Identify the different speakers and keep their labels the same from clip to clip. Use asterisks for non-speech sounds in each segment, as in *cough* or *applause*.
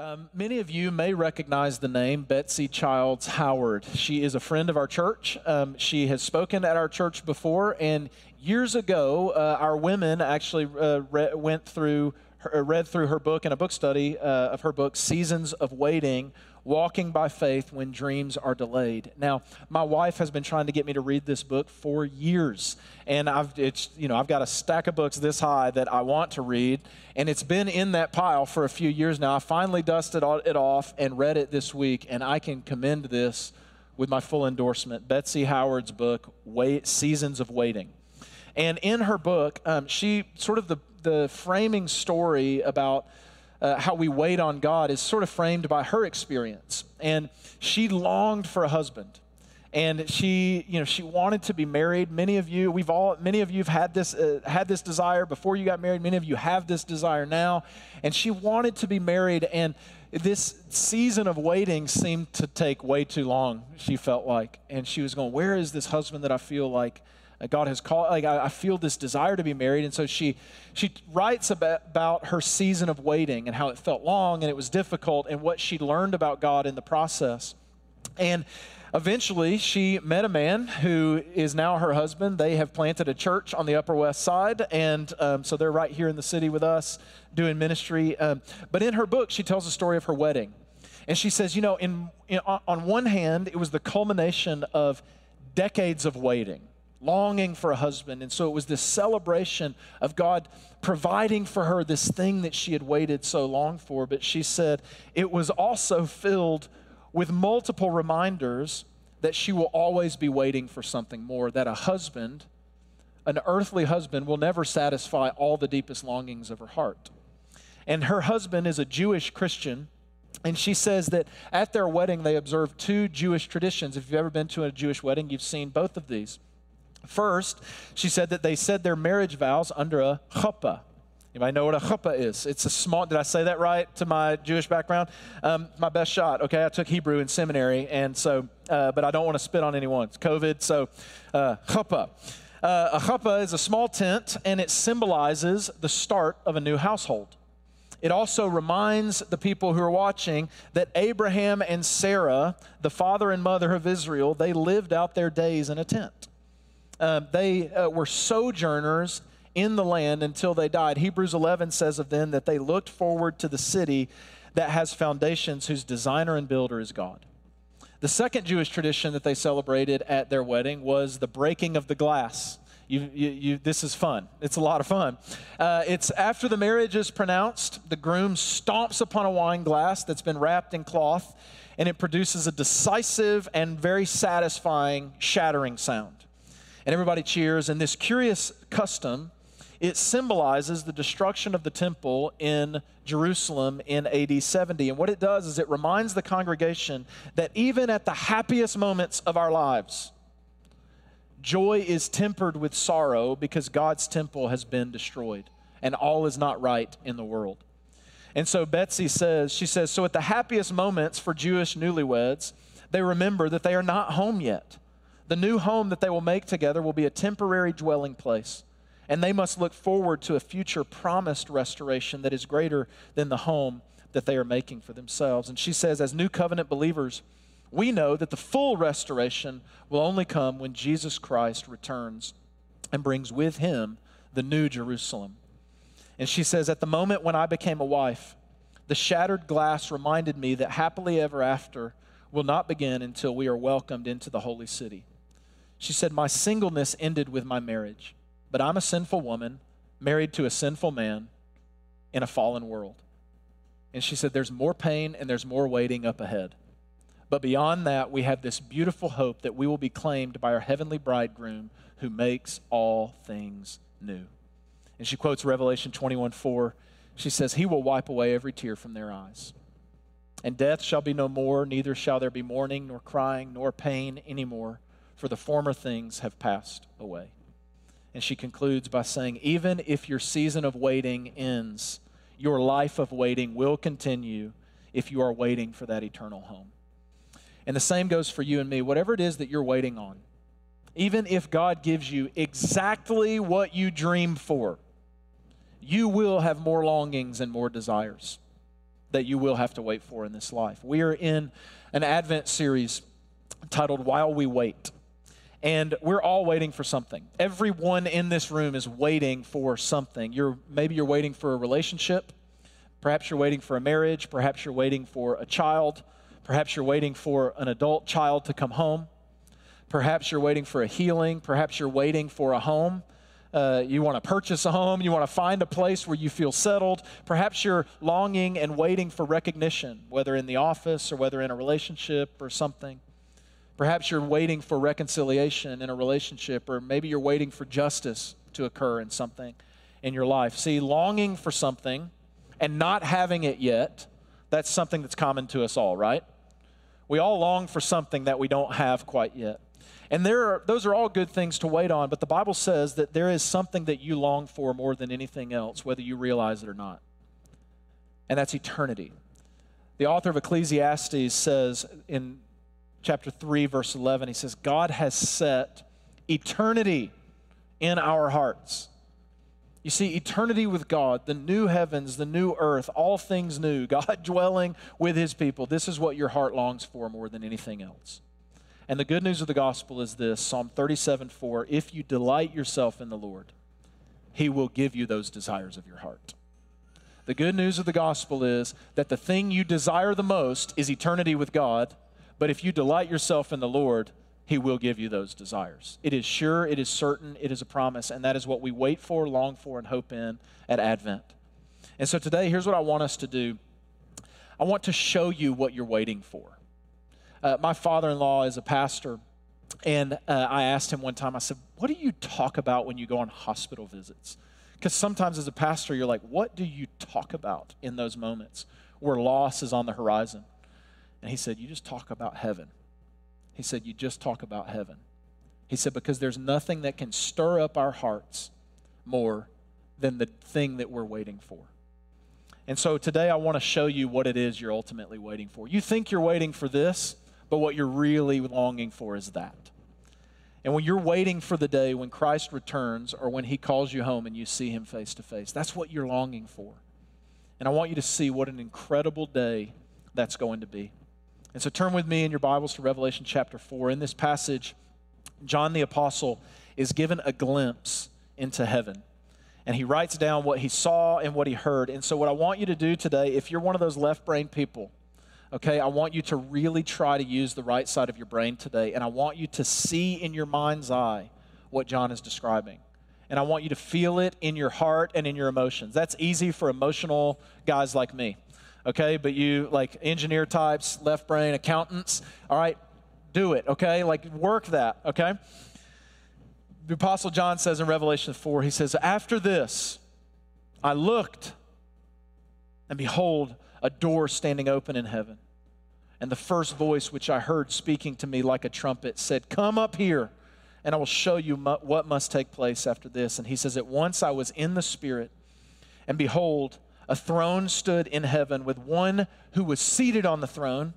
Speaker 1: Um, many of you may recognize the name Betsy Childs Howard. She is a friend of our church. Um, she has spoken at our church before, and years ago, uh, our women actually uh, re- went through, her, uh, read through her book in a book study uh, of her book, Seasons of Waiting Walking by Faith When Dreams Are Delayed. Now, my wife has been trying to get me to read this book for years, and I've it's you know I've got a stack of books this high that I want to read, and it's been in that pile for a few years now. I finally dusted it off and read it this week, and I can commend this with my full endorsement. Betsy Howard's book, Wait, Seasons of Waiting, and in her book, um, she sort of the the framing story about uh, how we wait on God is sort of framed by her experience. And she longed for a husband. And she, you know, she wanted to be married. Many of you, we've all, many of you have had this, uh, had this desire before you got married. Many of you have this desire now. And she wanted to be married. And this season of waiting seemed to take way too long, she felt like. And she was going, Where is this husband that I feel like uh, God has called, like, I, I, feel this desire to be married. And so she, she writes about, about her season of waiting and how it felt long and it was difficult and what she learned about God in the process. And eventually she met a man who is now her husband. They have planted a church on the Upper West Side. And um, so they're right here in the city with us doing ministry. Um, but in her book, she tells the story of her wedding. And she says, you know, in, in, on one hand, it was the culmination of decades of waiting longing for a husband. And so it was this celebration of God providing for her this thing that she had waited so long for. But she said it was also filled with multiple reminders that she will always be waiting for something more, that a husband, an earthly husband, will never satisfy all the deepest longings of her heart. And her husband is a Jewish Christian. And she says that at their wedding, they observed two Jewish traditions. If you've ever been to a Jewish wedding, you've seen both of these. First, she said that they said their marriage vows under a chuppah. Anybody know what a chuppah is? It's a small, did I say that right to my Jewish background? Um, my best shot. Okay, I took Hebrew in seminary, and so, uh, but I don't want to spit on anyone. It's COVID, so uh, chuppah. Uh, a chuppah is a small tent, and it symbolizes the start of a new household. It also reminds the people who are watching that Abraham and Sarah, the father and mother of Israel, they lived out their days in a tent. Um, they uh, were sojourners in the land until they died. Hebrews 11 says of them that they looked forward to the city that has foundations, whose designer and builder is God. The second Jewish tradition that they celebrated at their wedding was the breaking of the glass. You, you, you, this is fun. It's a lot of fun. Uh, it's after the marriage is pronounced, the groom stomps upon a wine glass that's been wrapped in cloth, and it produces a decisive and very satisfying shattering sound and everybody cheers. And this curious custom, it symbolizes the destruction of the temple in Jerusalem in AD 70. And what it does is it reminds the congregation that even at the happiest moments of our lives, joy is tempered with sorrow because God's temple has been destroyed and all is not right in the world. And so Betsy says, she says, so at the happiest moments for Jewish newlyweds, they remember that they are not home yet. The new home that they will make together will be a temporary dwelling place, and they must look forward to a future promised restoration that is greater than the home that they are making for themselves. And she says, as new covenant believers, we know that the full restoration will only come when Jesus Christ returns and brings with him the new Jerusalem. And she says, At the moment when I became a wife, the shattered glass reminded me that happily ever after will not begin until we are welcomed into the holy city. She said, My singleness ended with my marriage, but I'm a sinful woman married to a sinful man in a fallen world. And she said, There's more pain and there's more waiting up ahead. But beyond that, we have this beautiful hope that we will be claimed by our heavenly bridegroom who makes all things new. And she quotes Revelation 21 4. She says, He will wipe away every tear from their eyes. And death shall be no more, neither shall there be mourning, nor crying, nor pain anymore for the former things have passed away. And she concludes by saying, even if your season of waiting ends, your life of waiting will continue if you are waiting for that eternal home. And the same goes for you and me. Whatever it is that you're waiting on, even if God gives you exactly what you dream for, you will have more longings and more desires. that you will have to wait for in this life. We are in an Advent series titled While We Wait. And we're all waiting for something. Everyone in this room is waiting for something. You're maybe you're waiting for a relationship. Perhaps you're waiting for a marriage, perhaps you're waiting for a child, perhaps you're waiting for an adult child to come home. Perhaps you're waiting for a healing, perhaps you're waiting for a home. Uh, you want to purchase a home, you want to find a place where you feel settled. Perhaps you're longing and waiting for recognition, whether in the office or whether in a relationship or something. Perhaps you're waiting for reconciliation in a relationship, or maybe you're waiting for justice to occur in something in your life. See, longing for something and not having it yet, that's something that's common to us all, right? We all long for something that we don't have quite yet. And there are, those are all good things to wait on, but the Bible says that there is something that you long for more than anything else, whether you realize it or not. And that's eternity. The author of Ecclesiastes says in chapter 3, verse 11, he says, God has set eternity in our hearts. You see, eternity with God, the new heavens, the new earth, all things new, *laughs* God dwelling with his people. This is what your heart longs for more than anything else. And the good news of the gospel is this Psalm 37 4 If you delight yourself in the Lord, he will give you those desires of your heart. The good news of the gospel is that the thing you desire the most is eternity with God but if you delight yourself in the Lord, He will give you those desires. It is sure, it is certain, it is a promise, and that is what we wait for, long for, and hope in at Advent. And so today, here's what I want us to do I want to show you what you're waiting for. Uh, my father in law is a pastor, and uh, I asked him one time, I said, What do you talk about when you go on hospital visits? Because sometimes as a pastor, you're like, What do you talk about in those moments where loss is on the horizon? And he said, You just talk about heaven. He said, You just talk about heaven. He said, Because there's nothing that can stir up our hearts more than the thing that we're waiting for. And so today I want to show you what it is you're ultimately waiting for. You think you're waiting for this, but what you're really longing for is that. And when you're waiting for the day when Christ returns or when he calls you home and you see him face to face, that's what you're longing for. And I want you to see what an incredible day that's going to be. And so turn with me in your Bibles to Revelation chapter 4. In this passage, John the Apostle is given a glimpse into heaven. And he writes down what he saw and what he heard. And so, what I want you to do today, if you're one of those left brain people, okay, I want you to really try to use the right side of your brain today. And I want you to see in your mind's eye what John is describing. And I want you to feel it in your heart and in your emotions. That's easy for emotional guys like me okay? But you, like engineer types, left brain, accountants, all right, do it, okay? Like work that, okay? The Apostle John says in Revelation 4, he says, After this, I looked, and behold, a door standing open in heaven. And the first voice which I heard speaking to me like a trumpet said, Come up here, and I will show you what must take place after this. And he says, At once I was in the Spirit, and behold, a throne stood in heaven with one who was seated on the throne.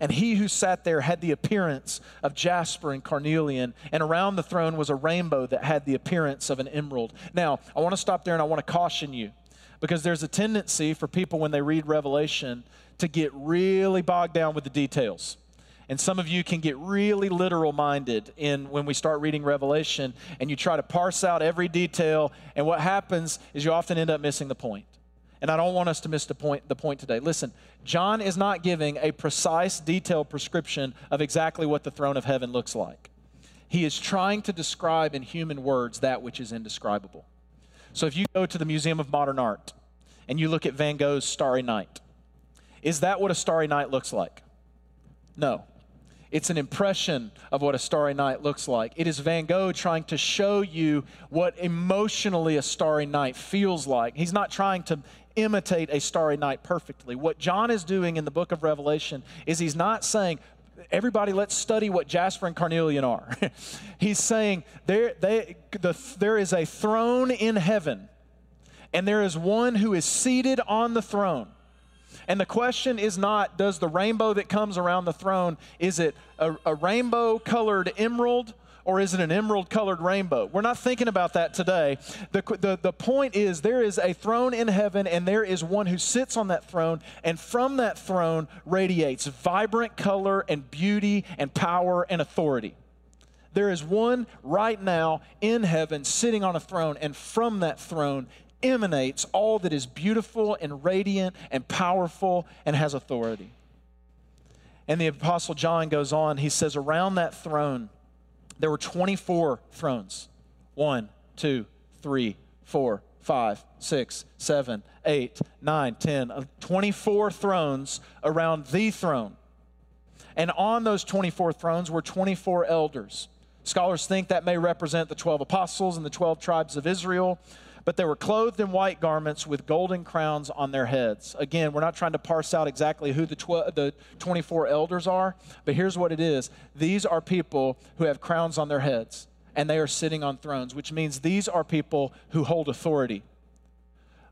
Speaker 1: And he who sat there had the appearance of jasper and carnelian, and around the throne was a rainbow that had the appearance of an emerald. Now, I want to stop there and I want to caution you because there's a tendency for people when they read Revelation to get really bogged down with the details. And some of you can get really literal minded in when we start reading Revelation and you try to parse out every detail and what happens is you often end up missing the point. And I don't want us to miss the point the point today. Listen, John is not giving a precise detailed prescription of exactly what the throne of heaven looks like. He is trying to describe in human words that which is indescribable. So if you go to the Museum of Modern Art and you look at Van Gogh's Starry Night, is that what a starry night looks like? No. It's an impression of what a starry night looks like. It is Van Gogh trying to show you what emotionally a starry night feels like. He's not trying to imitate a starry night perfectly. What John is doing in the book of Revelation is he's not saying, everybody let's study what jasper and carnelian are *laughs* he's saying there, they, the, there is a throne in heaven and there is one who is seated on the throne and the question is not, does the rainbow that comes around the throne, is it a, a rainbow colored emerald Or is it an emerald colored rainbow? We're not thinking about that today. The, the, the point is, there is a throne in heaven, and there is one who sits on that throne, and from that throne radiates vibrant color and beauty and power and authority. There is one right now in heaven sitting on a throne, and from that throne emanates all that is beautiful and radiant and powerful and has authority. And the Apostle John goes on, he says, Around that throne, there were 24 thrones. One, two, three, four, five, six, seven, eight, nine, ten, uh, 24 thrones around the throne. And on those 24 thrones were 24 elders. Scholars think that may represent the 12 apostles and the 12 tribes of Israel but they were clothed in white garments with golden crowns on their heads. Again, we're not trying to parse out exactly who the, tw- the 24 elders are, but here's what it is these are people who have crowns on their heads, and they are sitting on thrones, which means these are people who hold authority.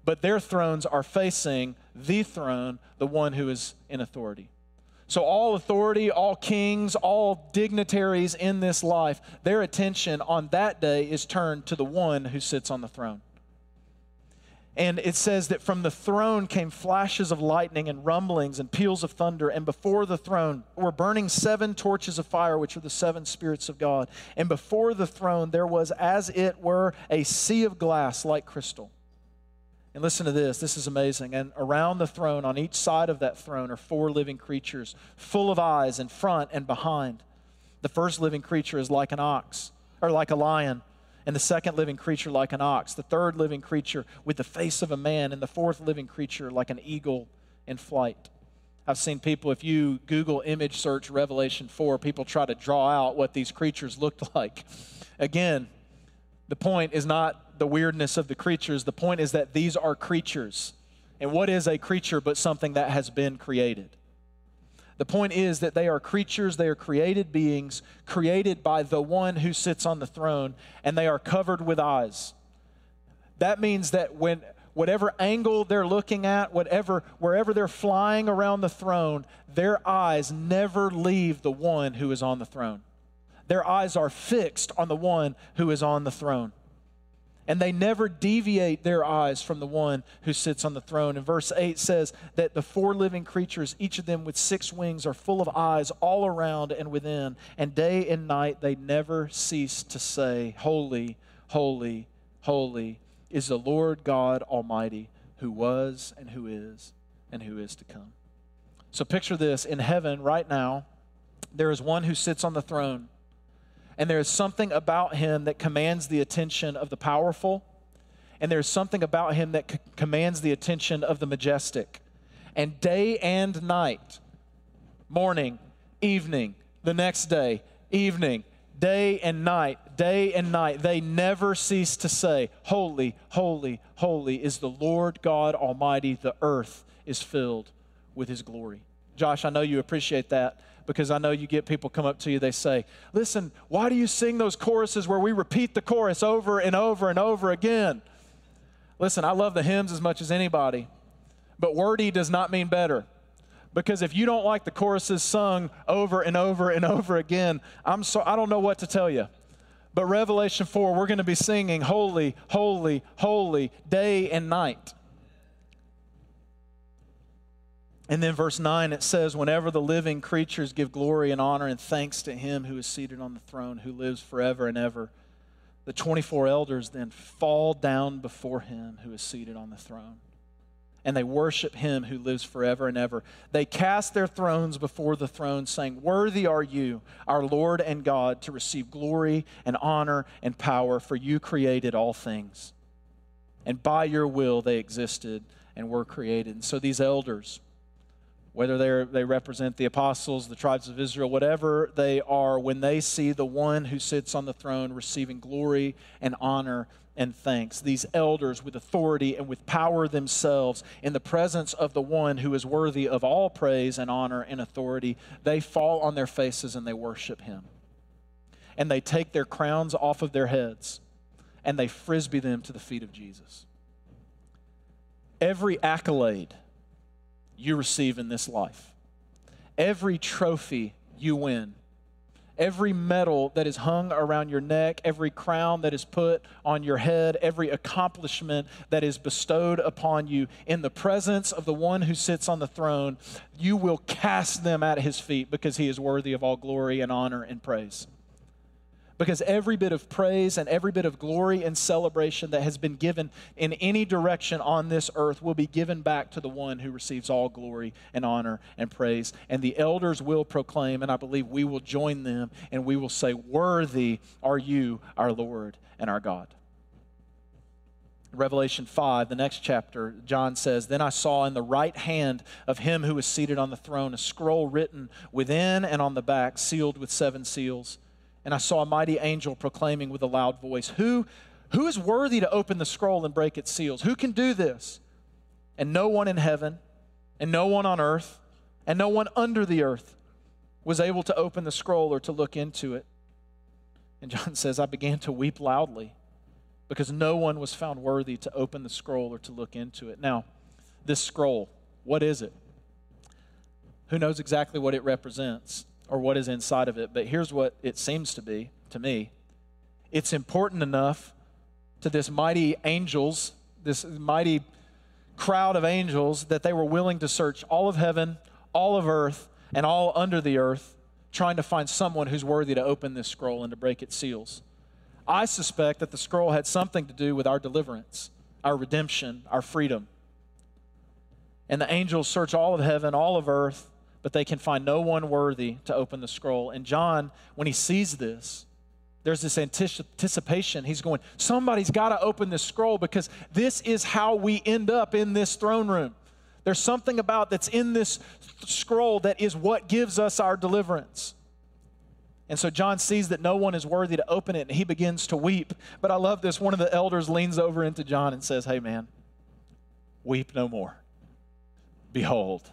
Speaker 1: But their thrones are facing the throne, the one who is in authority. So, all authority, all kings, all dignitaries in this life, their attention on that day is turned to the one who sits on the throne. And it says that from the throne came flashes of lightning and rumblings and peals of thunder. And before the throne were burning seven torches of fire, which are the seven spirits of God. And before the throne there was, as it were, a sea of glass like crystal. And listen to this this is amazing. And around the throne, on each side of that throne, are four living creatures, full of eyes in front and behind. The first living creature is like an ox, or like a lion and the second living creature like an ox, the third living creature with the face of a man, and the fourth living creature like an eagle in flight. I've seen people, if you Google image search Revelation 4, people try to draw out what these creatures looked *laughs* like. Again, the point is not the weirdness of the creatures, the point is that these are creatures. And what is a creature but something that has been created? The point is that they are creatures, they are created beings, created by the one who sits on the throne, and they are covered with eyes. That means that when whatever angle they're looking at, whatever wherever they're flying around the throne, their eyes never leave the one who is on the throne. Their eyes are fixed on the one who is on the throne and they never deviate their eyes from the one who sits on the throne. And verse 8 says that the four living creatures, each of them with six wings, are full of eyes all around and within, and day and night they never cease to say, Holy, holy, holy is the Lord God Almighty, who was and who is and who is to come. So picture this in heaven right now, there is one who sits on the throne and there is something about him that commands the attention of the powerful, and there's something about him that c- commands the attention of the majestic. And day and night, morning, evening, the next day, evening, day and night, day and night, they never cease to say, Holy, holy, holy is the Lord God Almighty. The earth is filled with his glory. Josh, I know you appreciate that because I know you get people come up to you, they say, Listen, why do you sing those choruses where we repeat the chorus over and over and over again? Listen, I love the hymns as much as anybody, but wordy does not mean better. Because if you don't like the choruses sung over and over and over again, I'm so I don't know what to tell you. But Revelation 4, we're going to be singing holy, holy, holy day and night. And then verse 9 it says, Whenever the living creatures give glory and honor and thanks to him who is seated on the throne, who lives forever and ever, the 24 elders then fall down before him who is seated on the throne. And they worship him who lives forever and ever. They cast their thrones before the throne, saying, Worthy are you, our Lord and God, to receive glory and honor and power, for you created all things. And by your will they existed and were created. And so these elders, whether they they represent the apostles, the tribes of Israel, whatever they are, when they see the one who sits on the throne receiving glory and honor and thanks, these elders with authority and with power themselves in the presence of the one who is worthy of all praise and honor and authority, they fall on their faces and they worship him. And they take their crowns off of their heads and they frisbee them to the feet of Jesus. Every accolade you receive in this life. Every trophy you win, every medal that is hung around your neck, every crown that is put on your head, every accomplishment that is bestowed upon you in the presence of the one who sits on the throne, you will cast them at his feet because he is worthy of all glory and honor and praise. Because every bit of praise and every bit of glory and celebration that has been given in any direction on this earth will be given back to the one who receives all glory and honor and praise. And the elders will proclaim, and I believe we will join them, and we will say, Worthy are you, our Lord and our God. Revelation 5, the next chapter, John says, Then I saw in the right hand of him who was seated on the throne a scroll written within and on the back, sealed with seven seals. And I saw a mighty angel proclaiming with a loud voice, Who, who is worthy to open the scroll and break its seals? Who can do this? And no one in heaven, and no one on earth, and no one under the earth was able to open the scroll or to look into it. And John *laughs* says, I began to weep loudly because no one was found worthy to open the scroll or to look into it. Now, this scroll, what is it? Who knows exactly what it represents? Or what is inside of it, but here's what it seems to be to me. It's important enough to this mighty angels, this mighty crowd of angels, that they were willing to search all of heaven, all of earth, and all under the earth, trying to find someone who's worthy to open this scroll and to break its seals. I suspect that the scroll had something to do with our deliverance, our redemption, our freedom. And the angels search all of heaven, all of earth, but they can find no one worthy to open the scroll. And John, when he sees this, there's this anticipation. He's going, somebody's got to open this scroll because this is how we end up in this throne room. There's something about that's in this scroll that is what gives us our deliverance. And so John sees that no one is worthy to open it and he begins to weep. But I love this. One of the elders leans over into John and says, Hey, man, weep no more. Behold,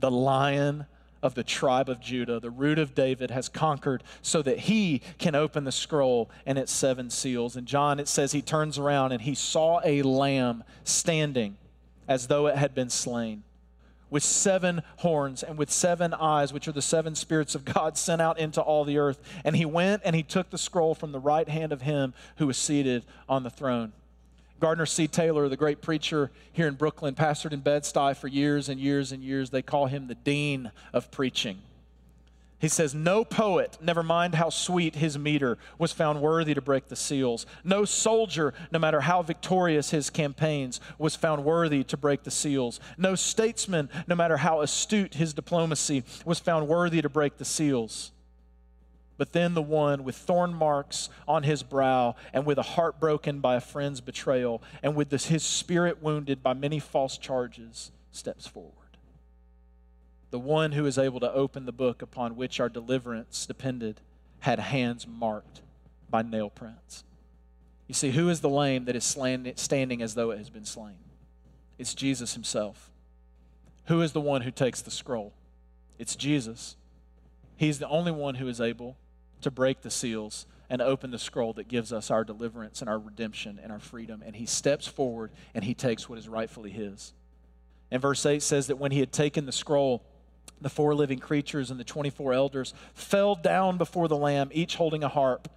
Speaker 1: the lion of the tribe of Judah, the root of David, has conquered so that he can open the scroll and its seven seals. And John, it says he turns around and he saw a lamb standing as though it had been slain, with seven horns and with seven eyes, which are the seven spirits of God *laughs* sent out into all the earth. And he went and he took the scroll from the right hand of him who was seated on the throne. Gardner C. Taylor, the great preacher here in Brooklyn, pastored in Bed-Stuy for years and years and years. They call him the dean of preaching. He says, No poet, never mind how sweet his meter, was found worthy to break the seals. No soldier, no matter how victorious his campaigns, was found worthy to break the seals. No statesman, no matter how astute his diplomacy, was found worthy to break the seals but then the one with thorn marks on his brow, and with a heart broken by a friend's betrayal, and with this, his spirit wounded by many false charges, steps forward. The one who is able to open the book upon which our deliverance depended had hands marked by nail prints. You see, who is the lame that is standing as though it has been slain? It's Jesus himself. Who is the one who takes the scroll? It's Jesus. He's the only one who is able to break the seals and open the scroll that gives us our deliverance and our redemption and our freedom. And he steps forward and he takes what is rightfully his. And verse 8 says that when he had taken the scroll, the four living creatures and the 24 elders fell down before the Lamb, each holding a harp,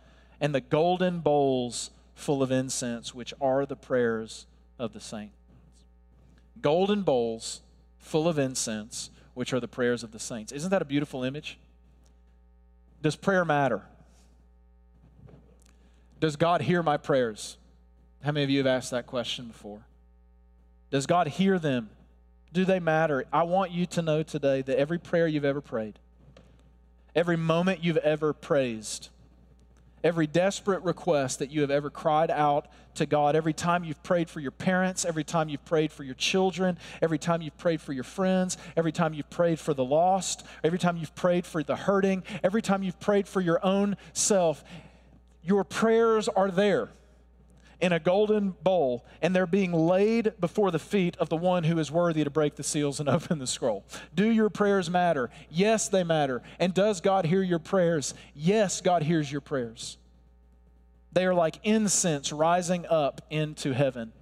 Speaker 1: and the golden bowls full of incense, which are the prayers of the saints. Golden bowls full of incense, which are the prayers of the saints. Isn't that a beautiful image? Does prayer matter? Does God hear my prayers? How many of you have asked that question before? Does God hear them? Do they matter? I want you to know today that every prayer you've ever prayed, every moment you've ever praised, every desperate request that you have ever cried out to God, every time you've prayed for your parents, every time you've prayed for your children, every time you've prayed for your friends, every time you've prayed for the lost, every time you've prayed for the hurting, every time you've prayed for your own self, your prayers are there in a golden bowl, and they're being laid before the feet of the one who is worthy to break the seals and *laughs* open the scroll. Do your prayers matter? Yes, they matter. And does God hear your prayers? Yes, God hears your prayers. They are like incense rising up into heaven.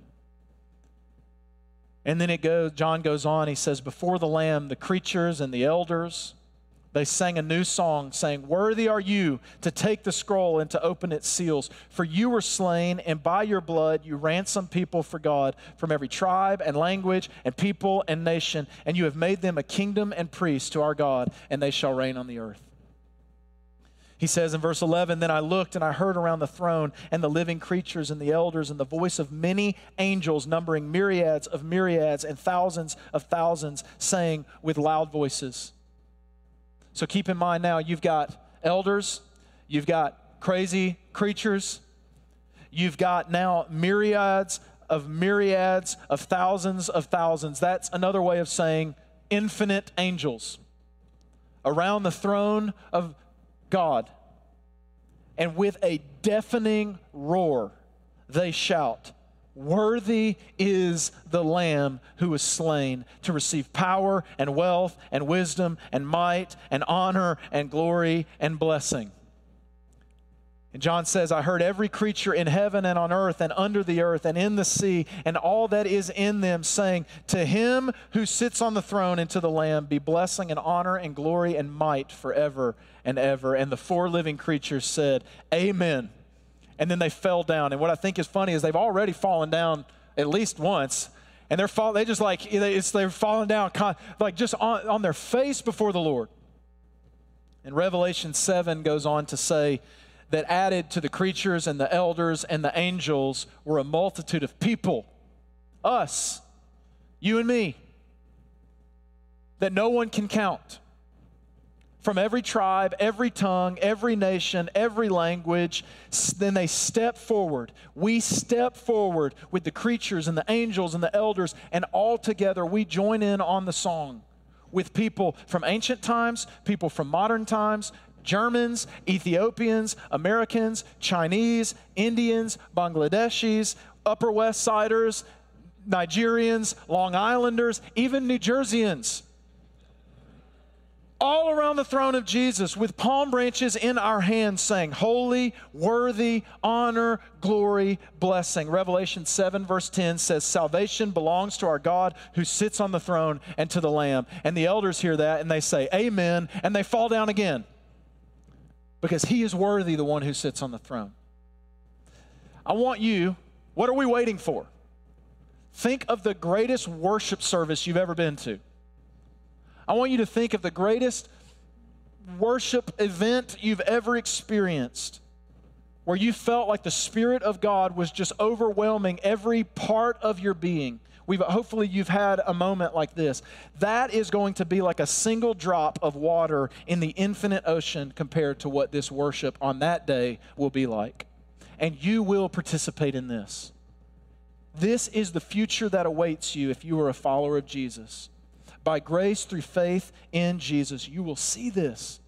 Speaker 1: And then it goes, John goes on, he says, Before the Lamb, the creatures and the elders, they sang a new song, saying, Worthy are you to take the scroll and to open its seals. For you were slain, and by your blood you ransomed people for God from every tribe and language and people and nation, and you have made them a kingdom and priests to our God, and they shall reign on the earth. He says in verse 11, Then I looked and I heard around the throne and the living creatures and the elders and the voice of many angels, numbering myriads of myriads and thousands of thousands, saying with loud voices, so keep in mind now you've got elders, you've got crazy creatures, you've got now myriads of myriads of thousands of thousands. That's another way of saying infinite angels around the throne of God. And with a deafening roar, they shout, Worthy is the Lamb who was slain to receive power and wealth and wisdom and might and honor and glory and blessing. And John says, I heard every creature in heaven and on earth and under the earth and in the sea and all that is in them saying, To him who sits on the throne and to the Lamb be blessing and honor and glory and might forever and ever. And the four living creatures said, Amen and then they fell down. And what I think is funny is they've already fallen down at least once. And they're fall, they just like it's, they're falling down like just on, on their face before the Lord. And Revelation 7 goes on to say that added to the creatures and the elders and the angels were a multitude of people, us, you and me, that no one can count from every tribe, every tongue, every nation, every language. Then they step forward. We step forward with the creatures and the angels and the elders, and all together we join in on the song with people from ancient times, people from modern times, Germans, Ethiopians, Americans, Chinese, Indians, Bangladeshis, Upper West Siders, Nigerians, Long Islanders, even New Jerseyans all around the throne of Jesus with palm branches in our hands, saying, Holy, worthy, honor, glory, blessing. Revelation 7, verse 10 says, Salvation belongs to our God who sits on the throne and to the Lamb. And the elders hear that and they say, Amen, and they fall down again because he is worthy, the one who sits on the throne. I want you, what are we waiting for? Think of the greatest worship service you've ever been to. I want you to think of the greatest worship event you've ever experienced where you felt like the Spirit of God was just overwhelming every part of your being. We've, hopefully, you've had a moment like this. That is going to be like a single drop of water in the infinite ocean compared to what this worship on that day will be like. And you will participate in this. This is the future that awaits you if you are a follower of Jesus by grace through faith in Jesus. You will see this.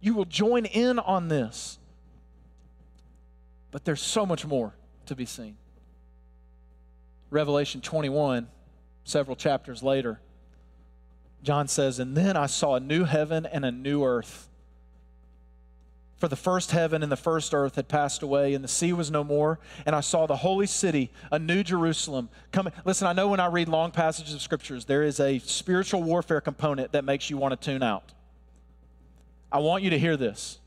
Speaker 1: You will join in on this. But there's so much more to be seen. Revelation 21, several chapters later, John says, And then I saw a new heaven and a new earth. For the first heaven and the first earth had passed away, and the sea was no more. And I saw the holy city, a new Jerusalem, coming. Listen, I know when I read long passages of scriptures, there is a spiritual warfare component that makes you want to tune out. I want you to hear this.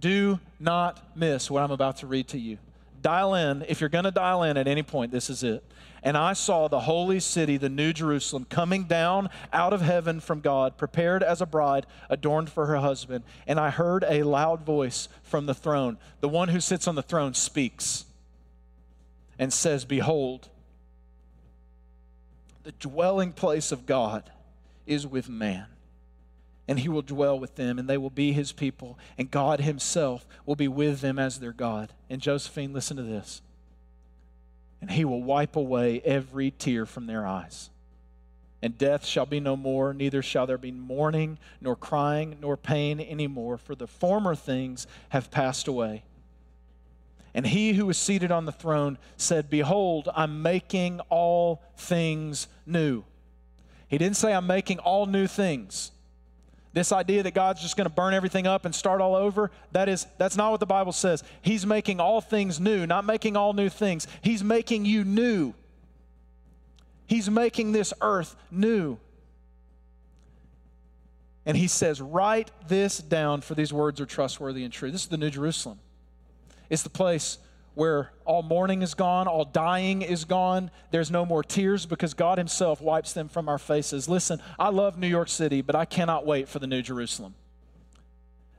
Speaker 1: Do not miss what I'm about to read to you. Dial in. If you're going to dial in at any point, this is it. And I saw the holy city, the new Jerusalem, coming down out of heaven from God, prepared as a bride adorned for her husband. And I heard a loud voice from the throne. The one who sits on the throne speaks and says, Behold, the dwelling place of God is with man and he will dwell with them, and they will be his people, and God himself will be with them as their God. And Josephine, listen to this. And he will wipe away every tear from their eyes. And death shall be no more, neither shall there be mourning, nor crying, nor pain anymore, for the former things have passed away. And he who was seated on the throne said, Behold, I'm making all things new. He didn't say, I'm making all new things. This idea that God's just going to burn everything up and start all over, that is that's not what the Bible says. He's making all things new, not making all new things. He's making you new. He's making this earth new. And he says, Write this down, for these words are trustworthy and true. This is the New Jerusalem. It's the place where all mourning is gone, all dying is gone. There's no more tears because God Himself wipes them from our faces. Listen, I love New York City, but I cannot wait for the New Jerusalem.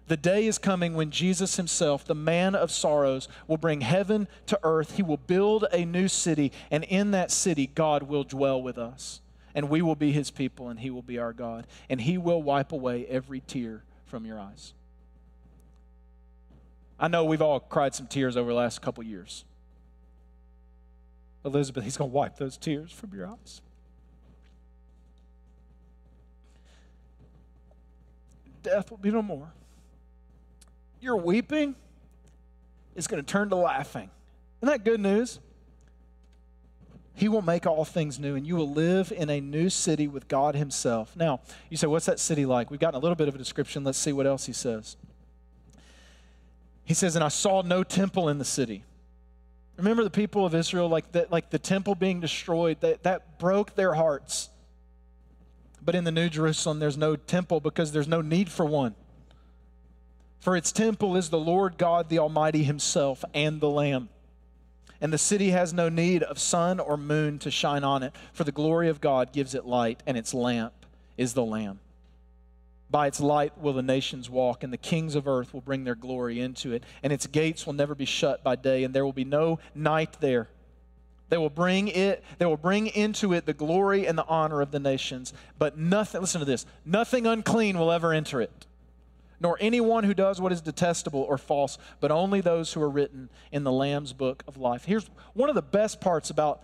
Speaker 1: The day is coming when Jesus Himself, the man of sorrows, will bring heaven to earth. He will build a new city, and in that city, God will dwell with us. And we will be His people, and He will be our God. And He will wipe away every tear from your eyes. I know we've all cried some tears over the last couple years. Elizabeth, he's going to wipe those tears from your eyes. Death will be no more. Your weeping is going to turn to laughing. Isn't that good news? He will make all things new, and you will live in a new city with God Himself. Now, you say, What's that city like? We've gotten a little bit of a description. Let's see what else He says. He says, And I saw no temple in the city. Remember the people of Israel, like the, like the temple being destroyed, that, that broke their hearts. But in the New Jerusalem, there's no temple because there's no need for one. For its temple is the Lord God, the Almighty Himself, and the Lamb. And the city has no need of sun or moon to shine on it, for the glory of God gives it light, and its lamp is the Lamb. By its light will the nations walk, and the kings of earth will bring their glory into it. And its gates will never be shut by day, and there will be no night there. They will bring it, they will bring into it the glory and the honor of the nations. But nothing, listen to this, nothing unclean will ever enter it, nor anyone who does what is detestable or false, but only those who are written in the Lamb's book of life. Here's one of the best parts about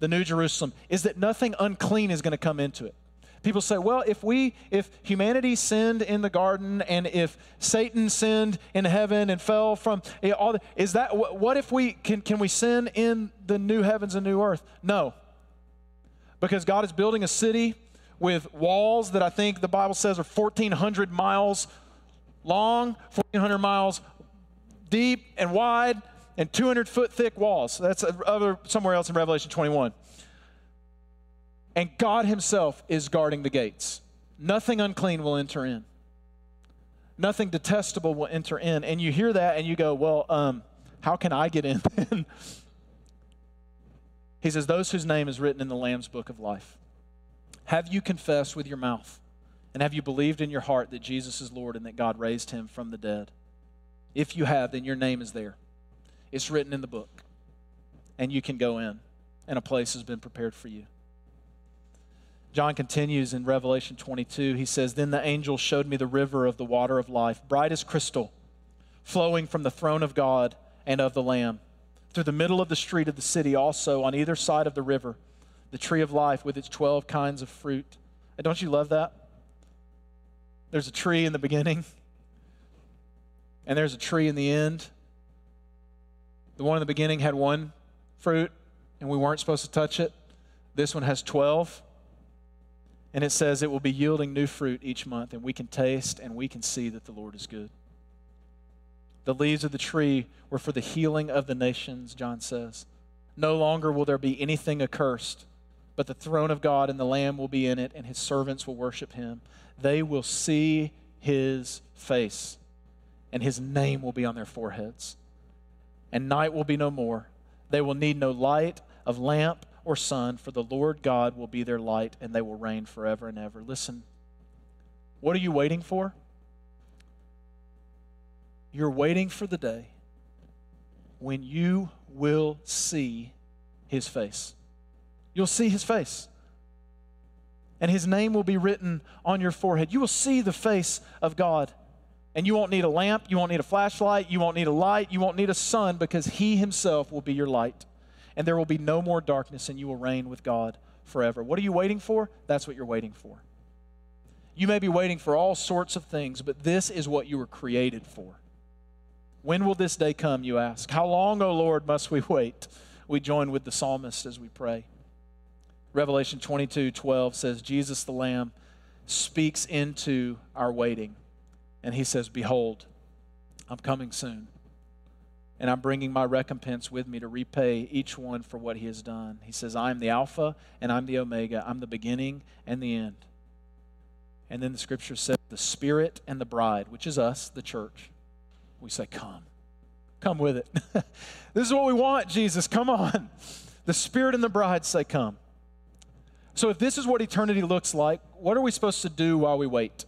Speaker 1: the New Jerusalem is that nothing unclean is going to come into it. People say, well, if we, if humanity sinned in the garden and if Satan sinned in heaven and fell from eh, all, the, is that, what if we, can, can we sin in the new heavens and new earth? No. Because God is building a city with walls that I think the Bible says are 1,400 miles long, 1,400 miles deep and wide, and 200 foot thick walls. That's other, somewhere else in Revelation 21. And God Himself is guarding the gates. Nothing unclean will enter in. Nothing detestable will enter in. And you hear that and you go, well, um, how can I get in *laughs* then? he says, Those whose name is written in the Lamb's book of life. Have you confessed with your mouth? And have you believed in your heart that Jesus is Lord and that God raised him from the dead? If you have, then your name is there. It's written in the book. And you can go in, and a place has been prepared for you. John continues in Revelation 22. He says, Then the angel showed me the river of the water of life, bright as crystal, flowing from the throne of God and of the Lamb. Through the middle of the street of the city, also on either side of the river, the tree of life with its 12 kinds of fruit. And don't you love that? There's a tree in the beginning, and there's a tree in the end. The one in the beginning had one fruit, and we weren't supposed to touch it. This one has 12 and it says it will be yielding new fruit each month, and we can taste and we can see that the Lord is good. The leaves of the tree were for the healing of the nations, John says. No longer will there be anything accursed, but the throne of God and the Lamb will be in it, and his servants will worship him. They will see his face, and his name will be on their foreheads. And night will be no more. They will need no light of lamp or sun, for the Lord God will be their light, and they will reign forever and ever. Listen, what are you waiting for? You're waiting for the day when you will see his face. You'll see his face. And his name will be written on your forehead. You will see the face of God. And you won't need a lamp, you won't need a flashlight, you won't need a light, you won't need a sun because he himself will be your light and there will be no more darkness, and you will reign with God forever. What are you waiting for? That's what you're waiting for. You may be waiting for all sorts of things, but this is what you were created for. When will this day come, you ask? How long, O Lord, must we wait? We join with the psalmist as we pray. Revelation 22 12 says, Jesus the Lamb speaks into our waiting, and he says, Behold, I'm coming soon and I'm bringing my recompense with me to repay each one for what he has done. He says, I am the Alpha and I'm the Omega. I'm the beginning and the end. And then the scripture says, the Spirit and the bride, which is us, the church, we say, Come. Come with it. *laughs* this is what we want, Jesus. Come on. The Spirit and the bride say, Come. So, if this is what eternity looks like, what are we supposed to do while we wait?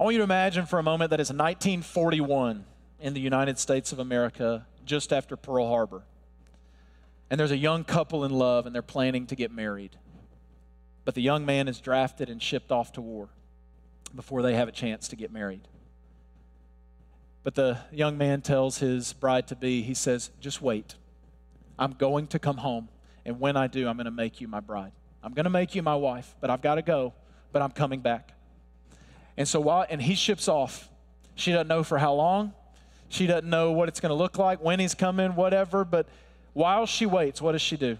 Speaker 1: I want you to imagine for a moment that it's 1941 in the United States of America, just after Pearl Harbor. And there's a young couple in love, and they're planning to get married. But the young man is drafted and shipped off to war before they have a chance to get married. But the young man tells his bride to be, he says, Just wait. I'm going to come home. And when I do, I'm going to make you my bride. I'm going to make you my wife, but I've got to go, but I'm coming back. And so while, and he ships off. She doesn't know for how long. She doesn't know what it's going to look like, when he's coming, whatever. But while she waits, what does she do?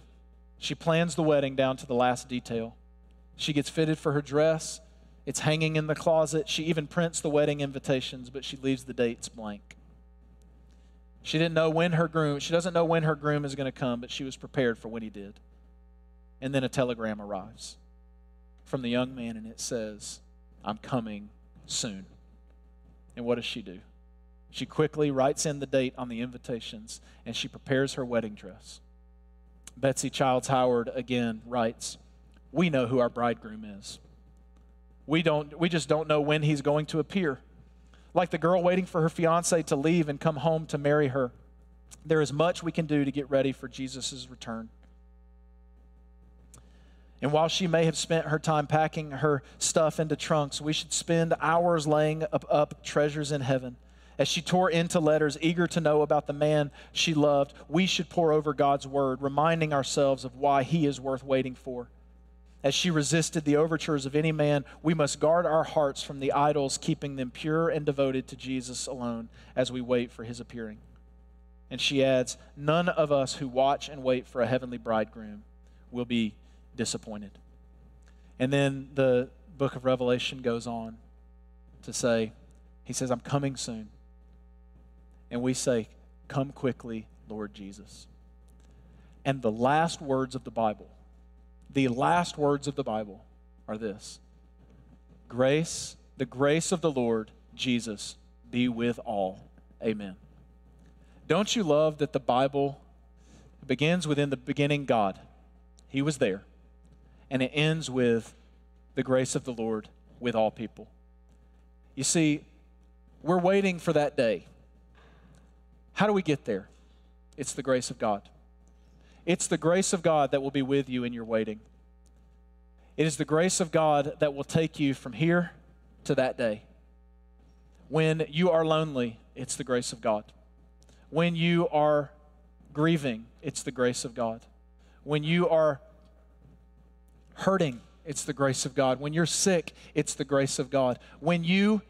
Speaker 1: She plans the wedding down to the last detail. She gets fitted for her dress. It's hanging in the closet. She even prints the wedding invitations, but she leaves the dates blank. She didn't know when her groom, she doesn't know when her groom is going to come, but she was prepared for when he did. And then a telegram arrives from the young man, and it says, I'm coming soon. And what does she do? She quickly writes in the date on the invitations and she prepares her wedding dress. Betsy Childs Howard again writes, We know who our bridegroom is. We, don't, we just don't know when he's going to appear. Like the girl waiting for her fiance to leave and come home to marry her, there is much we can do to get ready for Jesus' return. And while she may have spent her time packing her stuff into trunks, we should spend hours laying up, up, treasures in heaven. As she tore into letters, eager to know about the man she loved, we should pore over God's word, reminding ourselves of why he is worth waiting for. As she resisted the overtures of any man, we must guard our hearts from the idols, keeping them pure and devoted to Jesus alone as we wait for his appearing. And she adds, None of us who watch and wait for a heavenly bridegroom will be disappointed. And then the book of Revelation goes on to say, He says, I'm coming soon. And we say, Come quickly, Lord Jesus. And the last words of the Bible the last words of the Bible are this Grace, the grace of the Lord Jesus be with all. Amen. Don't you love that the Bible begins within the beginning God? He was there. And it ends with the grace of the Lord with all people. You see, we're waiting for that day. How do we get there? It's the grace of God. It's the grace of God that will be with you in your waiting. It is the grace of God that will take you from here to that day. When you are lonely, it's the grace of God. When you are grieving, it's the grace of God. When you are hurting, it's the grace of God. When you're sick, it's the grace of God. When you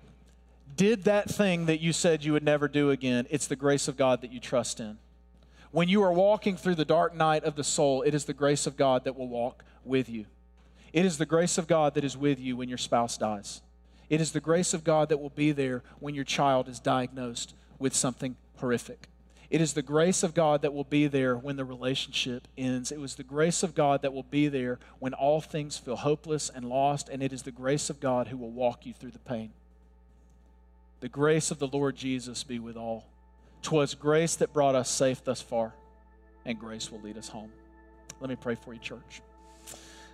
Speaker 1: did that thing that you said you would never do again, it's the grace of God that you trust in. When you are walking through the dark night of the soul, it is the grace of God that will walk with you. It is the grace of God that is with you when your spouse dies. It is the grace of God that will be there when your child is diagnosed with something horrific. It is the grace of God that will be there when the relationship ends. It was the grace of God that will be there when all things feel hopeless and lost, and it is the grace of God who will walk you through the pain. The grace of the Lord Jesus be with all. 'Twas grace that brought us safe thus far, and grace will lead us home. Let me pray for you, church.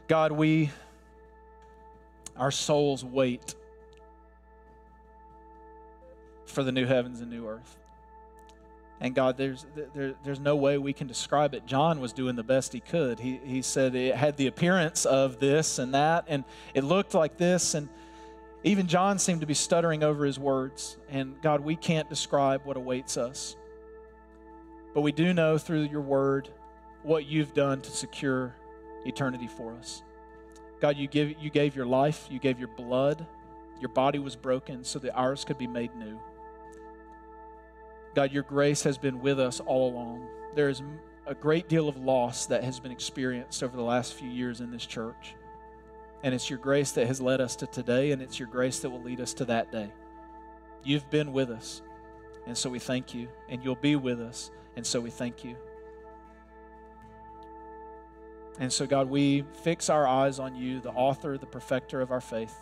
Speaker 1: God, we, our souls wait for the new heavens and new earth. And God, there's, there, there's no way we can describe it. John was doing the best he could. He, he said it had the appearance of this and that, and it looked like this. And even John seemed to be stuttering over his words. And God, we can't describe what awaits us. But we do know through your word what you've done to secure eternity for us. God, you, give, you gave your life, you gave your blood, your body was broken so that ours could be made new. God, your grace has been with us all along. There is a great deal of loss that has been experienced over the last few years in this church. And it's your grace that has led us to today, and it's your grace that will lead us to that day. You've been with us, and so we thank you. And you'll be with us, and so we thank you. And so, God, we fix our eyes on you, the author, the perfecter of our faith.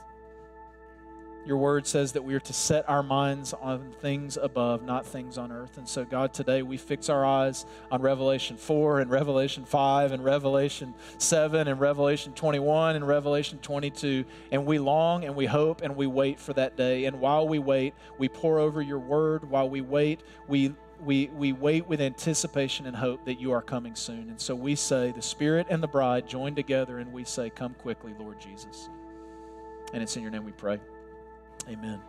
Speaker 1: Your word says that we are to set our minds on things above, not things on earth. And so, God, today we fix our eyes on Revelation 4 and Revelation 5 and Revelation 7 and Revelation 21 and Revelation 22. And we long and we hope and we wait for that day. And while we wait, we pore over your word. While we wait, we we, we wait with anticipation and hope that you are coming soon. And so we say, the Spirit and the bride join together, and we say, Come quickly, Lord Jesus. And it's in your name we pray. Amen.